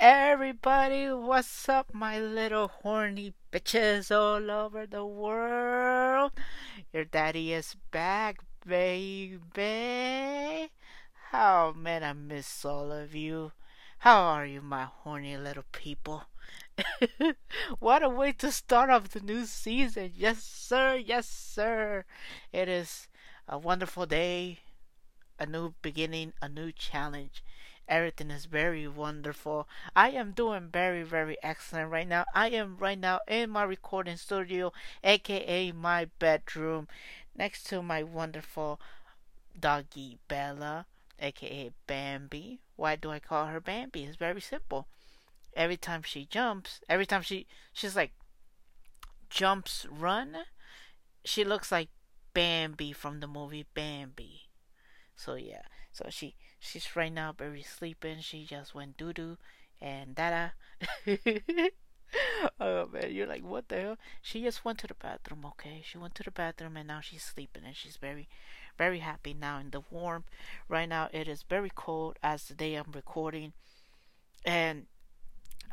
Everybody, what's up, my little horny bitches all over the world? Your daddy is back, baby. Oh man, I miss all of you. How are you, my horny little people? what a way to start off the new season. Yes, sir. Yes, sir. It is a wonderful day, a new beginning, a new challenge. Everything is very wonderful. I am doing very, very excellent right now. I am right now in my recording studio, aka my bedroom, next to my wonderful doggy Bella, aka Bambi. Why do I call her Bambi? It's very simple. Every time she jumps, every time she she's like jumps run, she looks like Bambi from the movie Bambi. So yeah, so she she's right now very sleeping. She just went doo doo and dada. oh man, you're like what the hell? She just went to the bathroom. Okay, she went to the bathroom and now she's sleeping and she's very very happy now in the warm. Right now it is very cold as the day I'm recording, and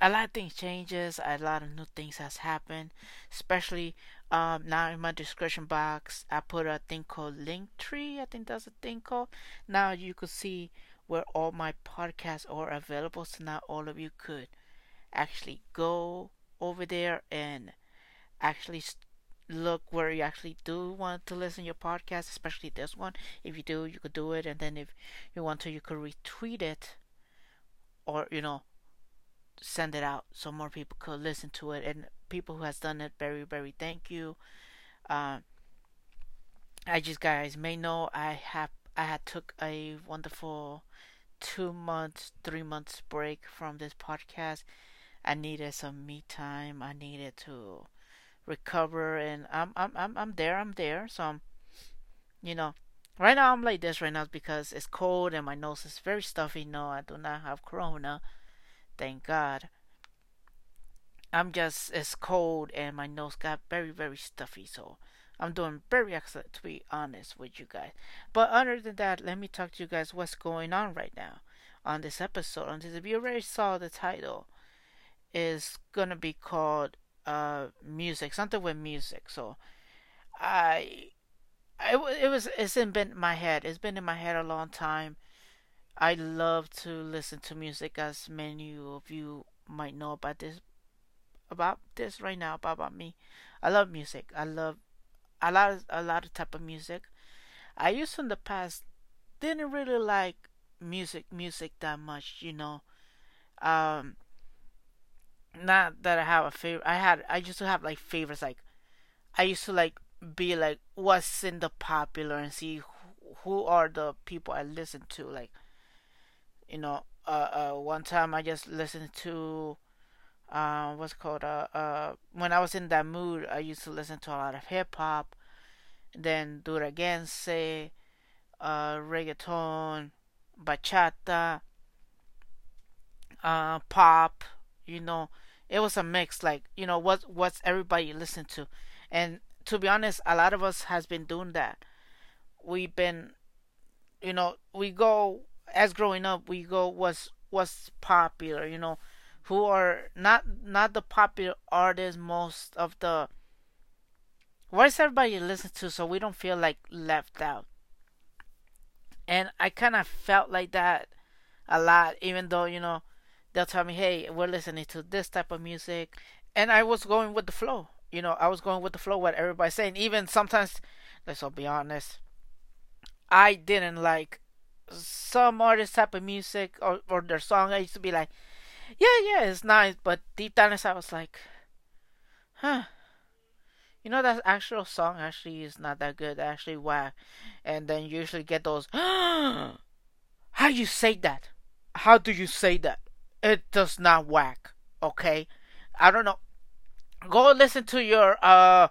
a lot of things changes a lot of new things has happened especially um, now in my description box i put a thing called linktree i think that's a thing called. Now you could see where all my podcasts are available so now all of you could actually go over there and actually look where you actually do want to listen your podcast especially this one. If you do you could do it and then if you want to you could retweet it or you know send it out so more people could listen to it. And people who has done it very very thank you. Uh, i just guys may know i have i had took a wonderful two months three months break from this podcast. I needed some me time. I needed to recover and i'm i'm i'm, I'm there i'm there. So I'm, you know right now i'm like this right now because it's cold and my nose is very stuffy. No i do not have corona Thank God. I'm just it's cold and my nose got very very stuffy, so I'm doing very excellent to be honest with you guys. But other than that, let me talk to you guys what's going on right now on this episode. On this, if you already saw the title, is gonna be called uh music, something with music. So I, it, it was it's been in my head. It's been in my head a long time. I love to listen to music, as many of you might know about this, about this right now, about, me. I love music. I love a lot, of, a lot of type of music. I used to in the past didn't really like music, music that much, you know. Um, not that I have a favorite. I had, I used to have like favorites. Like, I used to like be like, what's in the popular and see who, who are the people I listen to, like you know, uh, uh, one time I just listened to, uh, what's called, uh, uh, when I was in that mood, I used to listen to a lot of hip hop, then duranguense, uh, reggaeton, bachata, uh, pop, you know, it was a mix, like, you know, what, what's everybody listen to, and to be honest, a lot of us has been doing that. We've been, you know, we go as growing up we go what's what's popular you know? Who are not not the popular artists most of the what is everybody listen to so we don't feel like left out? And i kind of felt like that a lot even though you know they'll tell me hey we're listening to this type of music. And i was going with the flow you know i was going with the flow what everybody's saying. Even sometimes let's all be honest i didn't like some artist type of music or, or their song, I used to be like, yeah, yeah, it's nice, but deep down inside, I was like, huh. You know that actual song actually is not that good, actually whack, and then you usually get those. How you say that? How do you say that? It does not whack. Okay, I don't know. Go listen to your uh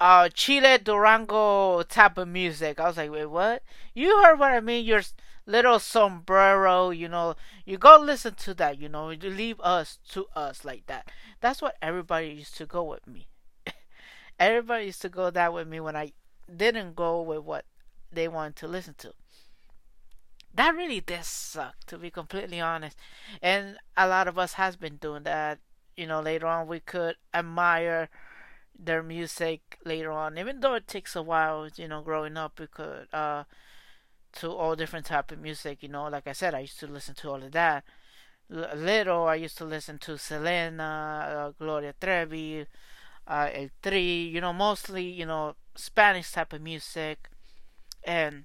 uh Chile Durango type of music. I was like, wait, what? You heard what I mean? Your little sombrero, you know. You go listen to that, you know. Leave us to us like that. That's what everybody used to go with me. everybody used to go that with me when I didn't go with what they wanted to listen to. that really did suck to be completely honest and a lot of us has been doing that you know later on we could admire their music later on even though it takes a while you know growing up could uh to all different type of music you know like i said i used to listen to all of that L- little i used to listen to selena uh, gloria trevi uh, el tri you know mostly you know spanish type of music and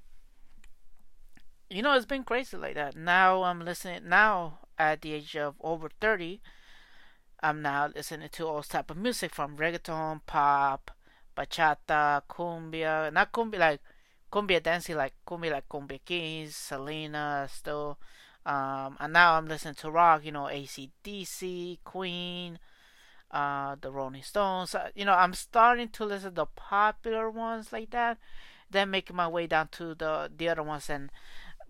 you know, it's been crazy like that. Now I'm listening. Now at the age of over thirty, I'm now listening to all type of music from reggaeton, pop, bachata, cumbia. Not cumbia like cumbia dancing, like cumbia like Kumbia Kings, Selena, still. Um, and now I'm listening to rock. You know, ACDC, Queen, uh, the Rolling Stones. Uh, you know, I'm starting to listen to the popular ones like that. Then making my way down to the the other ones and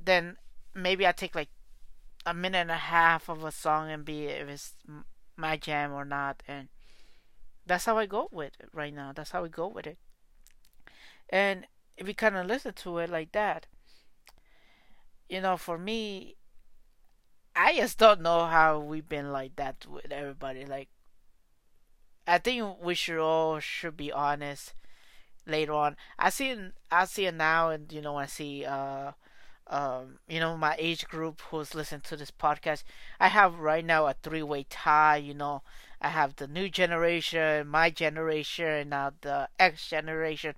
then maybe I take like a minute and a half of a song and be if it's my jam or not, and that's how I go with it right now. That's how we go with it. And if you kind of listen to it like that, you know, for me, I just don't know how we've been like that with everybody. Like, I think we should all should be honest later on. I see I see it now, and you know, I see uh um, you know, my age group who's listening to this podcast, I have right now a three way tie. You know, I have the new generation, my generation, and now the X generation,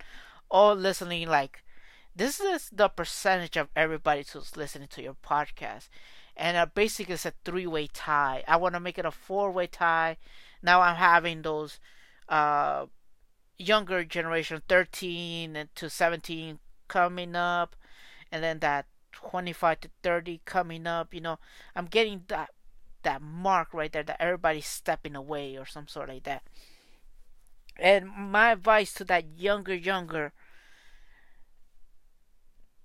all listening. Like, this is the percentage of everybody who's listening to your podcast. And uh, basically, it's a three way tie. I want to make it a four way tie. Now I'm having those uh, younger generation, 13 to 17, coming up and then that 25 to 30 coming up. You know, I'm getting that that mark right there that everybody's stepping away or some sort like that. And my advice to that younger, younger,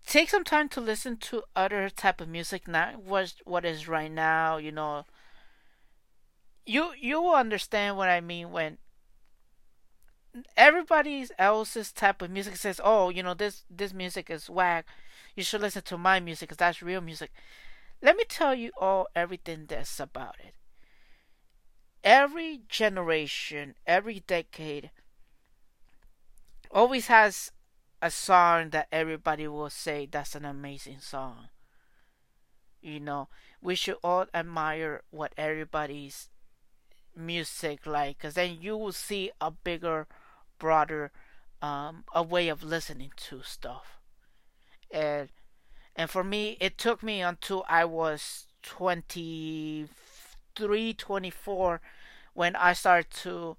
take some time to listen to other type of music, not what what is right now. You know, you you will understand what I mean when everybody else's type of music says, "Oh, you know this this music is whack." You should listen to my music because that's real music. Let me tell you all everything that's about it. Every generation, every decade always has a song that everybody will say that's an amazing song. You know, we should all admire what everybody's music like because then you will see a bigger, broader um, a way of listening to stuff and and for me it took me until I was 23 24 when I started to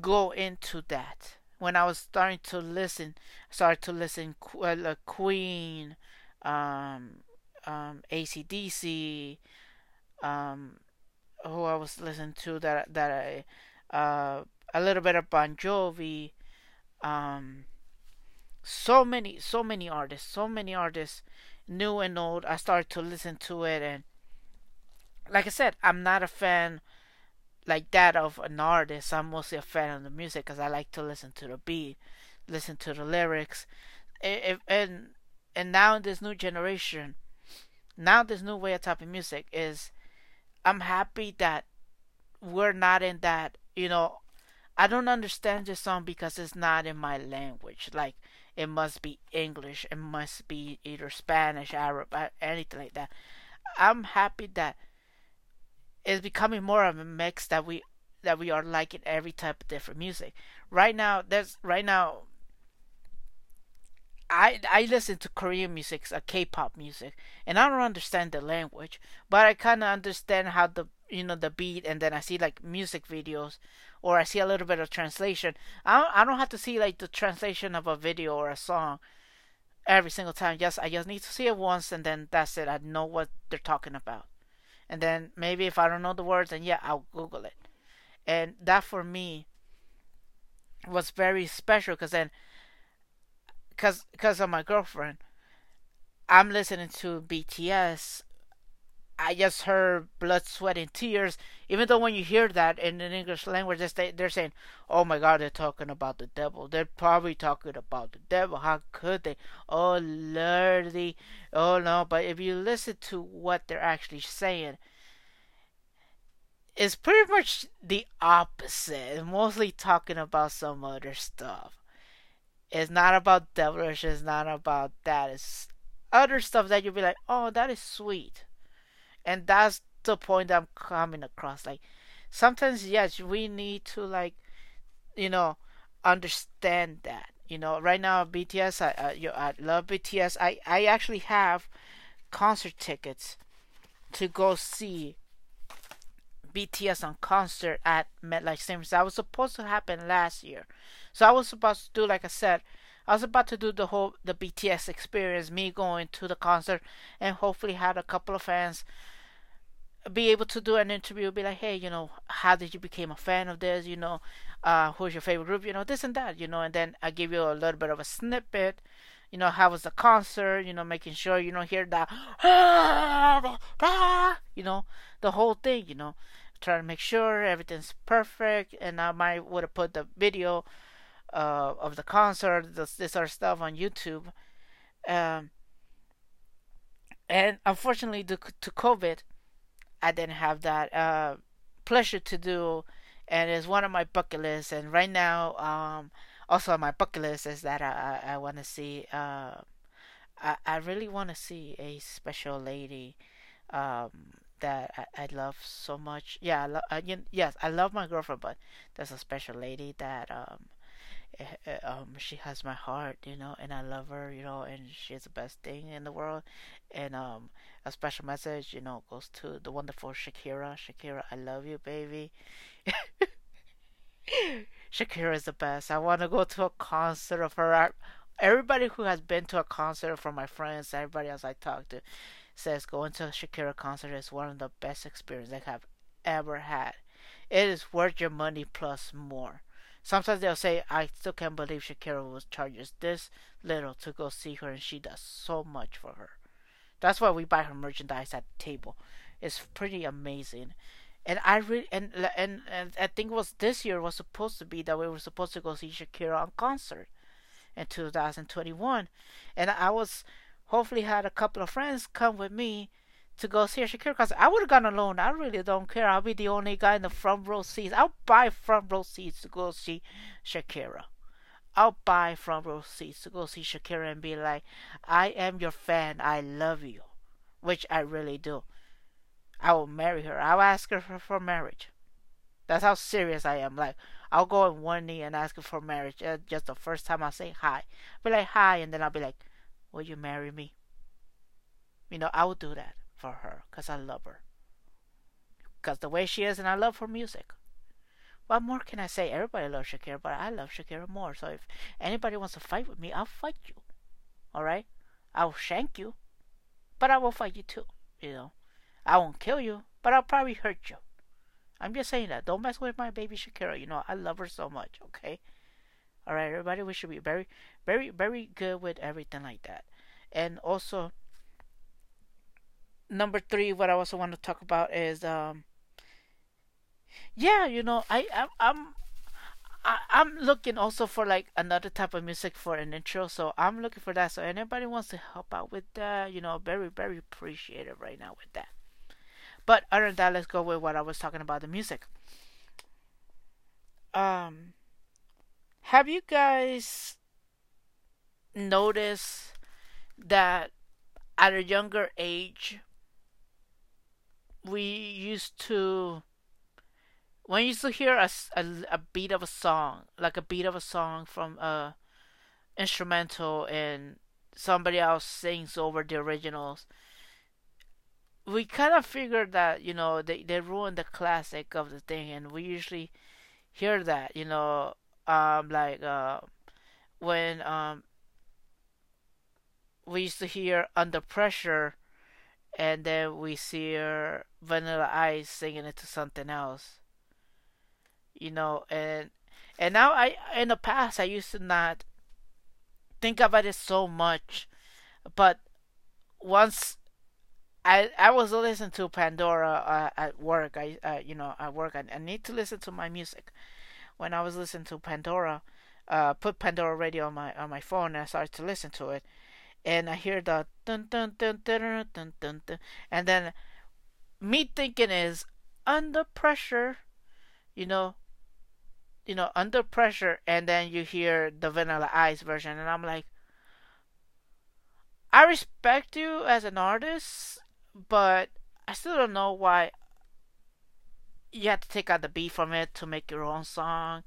go into that. When I was starting to listen started to listen uh, Queen um um ACDC um who I was listening to that that I uh a little bit of Bon Jovi um so many so many artists so many artists new and old. I started to listen to it and like i said i'm not a fan like that of an artist. I'm mostly a fan of the music because i like to listen to the beat listen to the lyrics. And and, now in this new generation now this new way of typing music is i'm happy that we're not in that you know i don't understand this song because it's not in my language. Like it must be English, it must be either Spanish, Arab, anything like that. I'm happy that it's becoming more of a mix that we that we are liking every type of different music. Right now, there's right now. I I listen to Korean music, uh, K-pop music, and I don't understand the language, but I kind of understand how the you know the beat, and then I see like music videos or I see a little bit of translation. I don't, I don't have to see like the translation of a video or a song every single time. Just I just need to see it once and then that's it. I know what they're talking about. And then maybe if I don't know the words, then yeah, I'll Google it. And that for me was very special because then, because because of my girlfriend, I'm listening to BTS I just heard blood, sweat, and tears. Even though when you hear that in an English language, they're saying, "Oh my God, they're talking about the devil." They're probably talking about the devil. How could they? Oh lordy, oh no. But if you listen to what they're actually saying, it's pretty much the opposite. Mostly talking about some other stuff. It's not about devilish. It's not about that. It's other stuff that you'll be like, "Oh, that is sweet." And that's the point I'm coming across. Like sometimes, yes, we need to like, you know, understand that. You know, right now BTS, I uh, you, I love BTS. I I actually have concert tickets to go see BTS on concert at MetLife Stadium. That was supposed to happen last year, so I was supposed to do like I said. I was about to do the whole the BTS experience, me going to the concert, and hopefully had a couple of fans be able to do an interview, be like, hey, you know, how did you become a fan of this? You know, uh, who's your favorite group? You know, this and that. You know, and then I give you a little bit of a snippet. You know, how was the concert? You know, making sure you don't hear that, you know, the whole thing. You know, try to make sure everything's perfect. And I might would have put the video uh, of the concert, this, this sort of stuff on YouTube. Um, and unfortunately, due to COVID I didn't have that uh, pleasure to do, and it's one of my bucket lists. And right now, um, also on my bucket list is that I I, I want to see. Uh, I I really want to see a special lady. Um, that I, I love so much. Yeah, I lo- uh, yes, I love my girlfriend, but there's a special lady that um um, she has my heart, you know, and I love her, you know, and she's the best thing in the world. And um, a special message, you know, goes to the wonderful Shakira. Shakira, I love you, baby. Shakira is the best. I want to go to a concert of her. Everybody who has been to a concert from my friends, everybody else I talk to, says going to a Shakira concert is one of the best experiences I have ever had. It is worth your money plus more. Sometimes they'll say, I still can't believe Shakira was charges this little to go see her, and she does so much for her. That's why we buy her merchandise at the table. It's pretty amazing. And I really and and and I think was this year was supposed to be that we were supposed to go see Shakira on concert in 2021, and I was hopefully had a couple of friends come with me to go see Shakira because I would have gone alone. I really don't care. I'll be the only guy in the front row seats. I'll buy front row seats to go see Shakira. I'll buy front row seats to go see Shakira and be like, I am your fan. I love you. Which I really do. I will marry her. I'll ask her for, for marriage. That's how serious I am. Like, I'll go on one knee and ask her for marriage. Uh, just the first time I say hi. Be like, hi. And then I'll be like, will you marry me? You know, I will do that for her because I love her. Because the way she is, and I love her music. What more can I say? Everybody loves Shakira, but I love Shakira more. So if anybody wants to fight with me, I'll fight you. Alright? I'll shank you, but I will fight you too. You know? I won't kill you, but I'll probably hurt you. I'm just saying that. Don't mess with my baby Shakira. You know, I love her so much, okay? Alright, everybody, we should be very, very, very good with everything like that. And also, number three, what I also want to talk about is, um, yeah, you know, I, I I'm. I, I'm looking also for like another type of music for an intro, so I'm looking for that. So anybody wants to help out with that, you know, very very appreciative right now with that. But other than that, let's go with what I was talking about the music. Um, have you guys noticed that at a younger age we used to when you used to hear a, a, a, beat of a song like a beat of a song from a instrumental and somebody else sings over the originals we kind of figured that you know they, they ruined the classic of the thing and we usually hear that you know um like uh when um we used to hear under pressure and then we see her Vanilla Ice singing it to something else. You know, and and now I in the past I used to not think about it so much, but once I I was listening to Pandora uh, at work. I uh, you know at work I, I need to listen to my music. When I was listening to Pandora, uh, put Pandora radio on my on my phone and I started to listen to it, and I hear the dun dun dun dun dun dun dun, dun and then me thinking is under pressure, you know, you know under pressure, and then you hear the Vanilla Ice version, and I'm like. I respect you as an artist but I still don't know why you had to take out the beat from it to make your own song,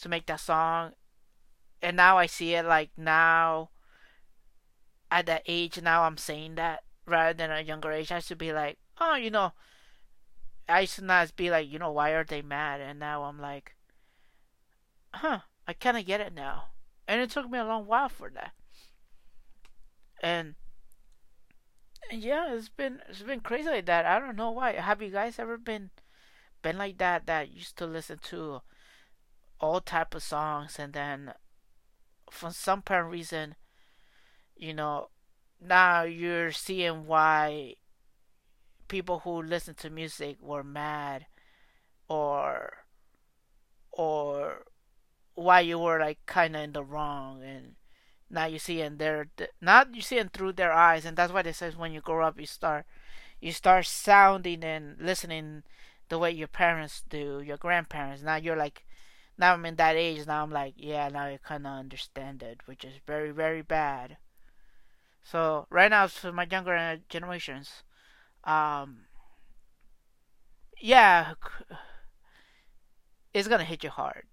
to make that song. And now I see it like now, at that age, now I'm saying that rather than a younger age. I to be like, oh, you know, I to not be like, you know, why are they mad? And now I'm like, huh, I kind of get it now. And it took me a long while for that. And yeah, it's been it's been crazy like that. I don't know why. Have you guys ever been been like that? That used to listen to all type of songs, and then for some apparent reason, you know, now you're seeing why people who listen to music were mad, or or why you were like kind of in the wrong and now you see in their not you see through their eyes and that's why it says when you grow up you start you start sounding and listening the way your parents do your grandparents. Now you're like now i'm in that age now i'm like yeah now you kind of understand it which is very very bad so right now for my younger generations um yeah it's gonna hit you hard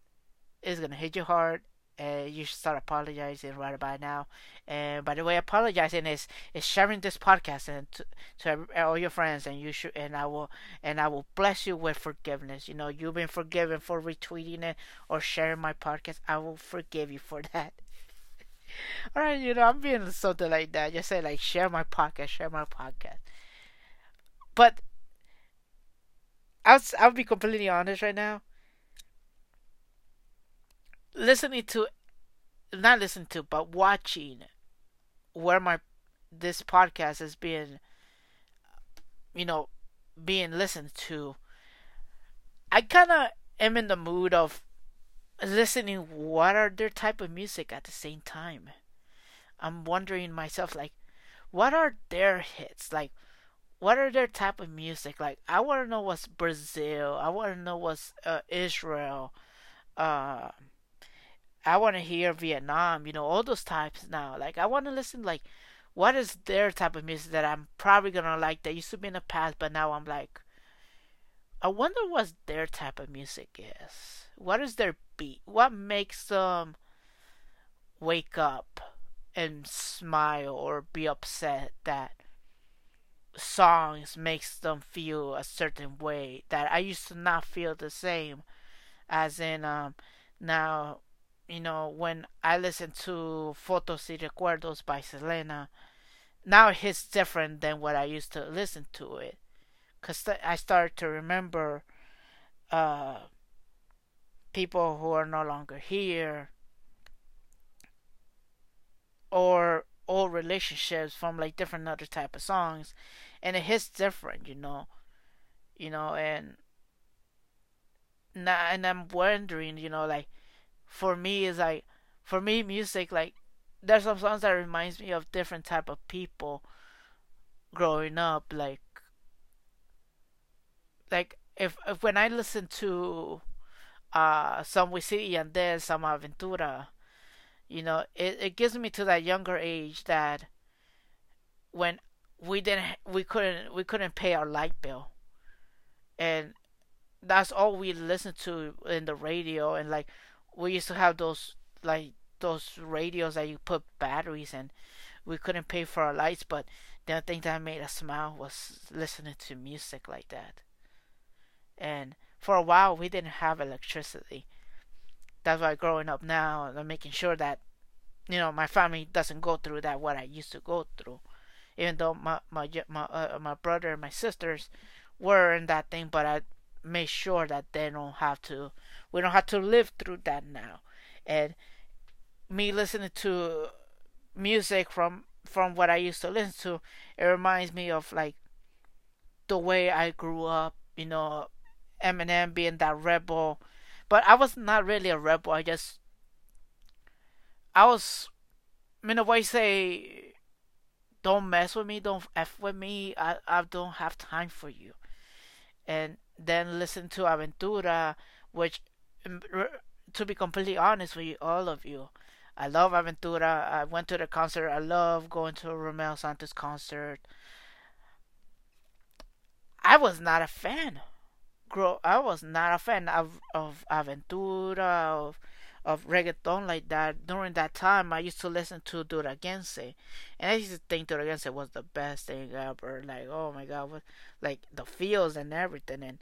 it's gonna hit you hard and you should start apologizing right about now. And by the way, apologizing is is sharing this podcast and to, to all your friends, and you should and I will and I will bless you with forgiveness. You know, you've been forgiven for retweeting it or sharing my podcast. I will forgive you for that. All right, you know, I'm being something like that. Just say like share my podcast, share my podcast. But I'll I'll be completely honest right now listening to not listening to but watching where my this podcast is being you know being listened to i kind of am in the mood of listening what are their type of music at the same time i'm wondering myself like what are their hits like what are their type of music like i want to know what's brazil i want to know what's uh, israel uh, I want to hear Vietnam, you know, all those types now. Like, I want to listen, like, what is their type of music that I'm probably gonna like that used to be in the past, but now I'm like, I wonder what their type of music is. What is their beat? What makes them wake up and smile or be upset that songs makes them feel a certain way that I used to not feel the same as in um now you know, when I listen to Fotos y Recuerdos by Selena, now it hits different than what I used to listen to it. Because th- I started to remember uh, people who are no longer here or old relationships from like different other type of songs and it hits different you know. You know and now and i'm wondering you know like for me is like for me music like there's some songs that reminds me of different type of people growing up like like if, if when I listen to uh some Wisin y Yandel, some Aventura, you know, it, it gives me to that younger age that when we didn't we couldn't we couldn't pay our light bill and that's all we listened to in the radio and like we used to have those like those radios that you put batteries in. We couldn't pay for our lights, but the only thing that made us smile was listening to music like that. And for a while, we didn't have electricity. That's why growing up now, I'm making sure that you know my family doesn't go through that what I used to go through. Even though my my my uh, my brother and my sisters were in that thing, but I made sure that they don't have to we don't have to live through that now. And me listening to music from from what I used to listen to, it reminds me of like the way I grew up. You know, Eminem being that rebel, but I was not really a rebel. I just I was, in a way, say, don't mess with me, don't f with me. I I don't have time for you. And then listen to Aventura, which, to be completely honest with you, all of you, I love Aventura. I went to the concert. I love going to a Romeo Santos concert. I was not a fan. Grow. I was not a fan of of Aventura of of reggaeton like that. During that time I used to listen to Duranguense and I used to think Duranguense was the best thing ever. Like oh my god what like the feels and everything. And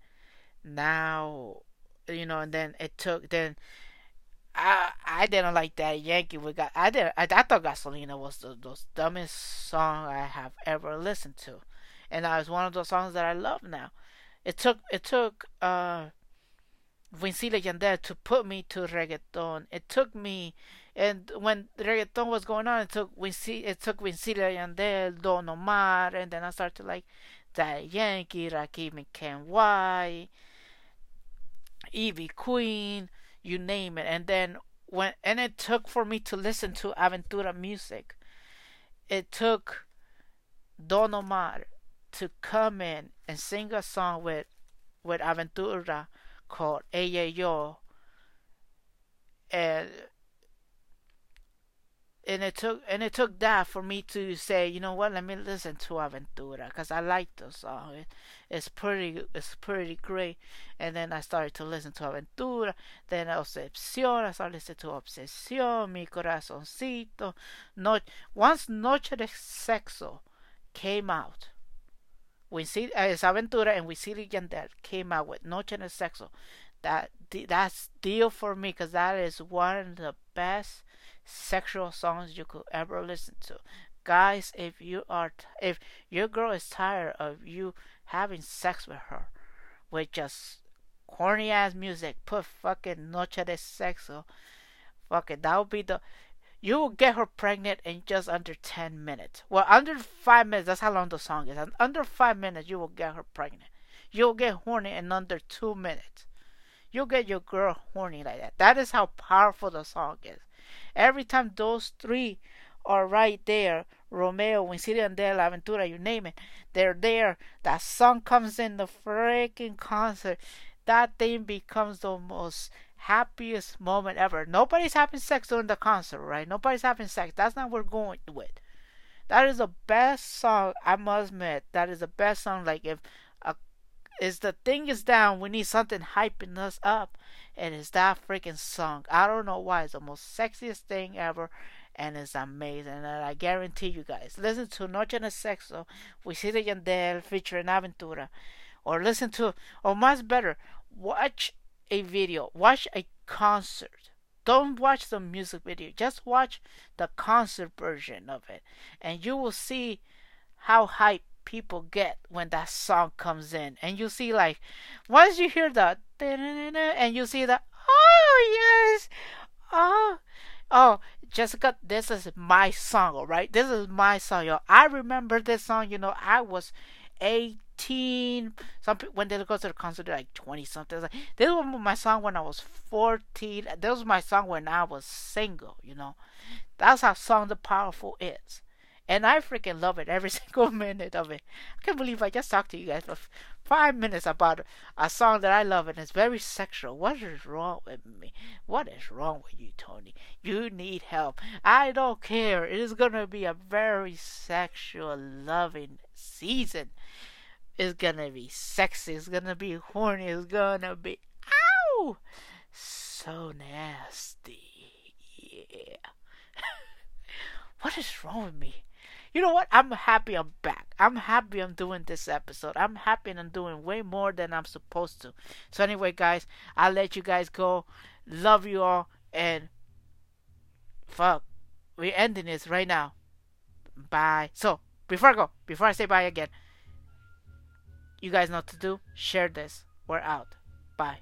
now you know and then it took then I I didn't like Daddy Yankee we got I did I, I thought Gasolina was the, the dumbest song I have ever listened to. And that was one of those songs that I love now it took it took uh Wisin Yandel to put me to reggaeton. It took me, and when reggaeton was going on, it took Wisin, it took Don Omar, and then I started to like Daddy Yankee, Rakim Ken Y, Ivy Queen, you name it. And then when and it took for me to listen to Aventura music. It took Don Omar to come in and sing a song with with Aventura called Ella Yo, and and it took and it took that for me to say, you know what, let me listen to Aventura because I like the song. It, it's pretty, it's pretty great. And then I started to listen to Aventura. Then Obsesión, I started listening to Obsesión, Mi Corazoncito. No, once Noche de Sexo came out, we see eh, as Aventura and we Wisin Yandel came out with Noche de Sexo. That that's deal for me because that is one of the best sexual songs you could ever listen to. Guys, if you are if your girl is tired of you having sex with her with just corny ass music, put fucking Noche de Sexo. Fucking that would be the you will get her pregnant in just under 10 minutes. Well, under 5 minutes, that's how long the song is. And under 5 minutes, you will get her pregnant. You'll get horny in under 2 minutes. You'll get your girl horny like that. That is how powerful the song is. Every time those three are right there, Romeo, Wisin Yandel, Aventura, you name it, they're there. That song comes in the freaking concert. That thing becomes the most happiest moment ever. Nobody's having sex during the concert, right? Nobody's having sex. That's not what we're going with. That is the best song, I must admit. That is the best song. Like, if a, is the thing is down, we need something hyping us up. And it's that freaking song. I don't know why. It's the most sexiest thing ever. And it's amazing. And I guarantee you guys, listen to Noche de Sexo with Wisin Yandel featuring Aventura. Or listen to, or much better, watch a video, watch a concert. Don't watch the music video, just watch the concert version of it, and you will see how hype people get when that song comes in. And you see, like, once you hear the and you see the oh yes, oh oh Jessica, this is my song, alright? This is my song, yo. I remember this song, you know, I was eight 18. Some when they go to the concert, they're like 20 something. Like, this was my song when I was 14. This was my song when I was single. You know, that's how song the powerful is. And I freaking love it every single minute of it. I can't believe I just talked to you guys for five minutes about a song that I love and it's very sexual. What is wrong with me? What is wrong with you, Tony? You need help. I don't care. It is gonna be a very sexual, loving season. It's gonna be sexy. It's gonna be horny. It's gonna be ow, so nasty. Yeah. what is wrong with me? You know what? I'm happy I'm back. I'm happy I'm doing this episode. I'm happy I'm doing way more than I'm supposed to. So anyway, guys, I'll let you guys go. Love you all and fuck. We're ending this right now. Bye. So before I go, before I say bye again. You guys know what to do. Share this. We're out. Bye.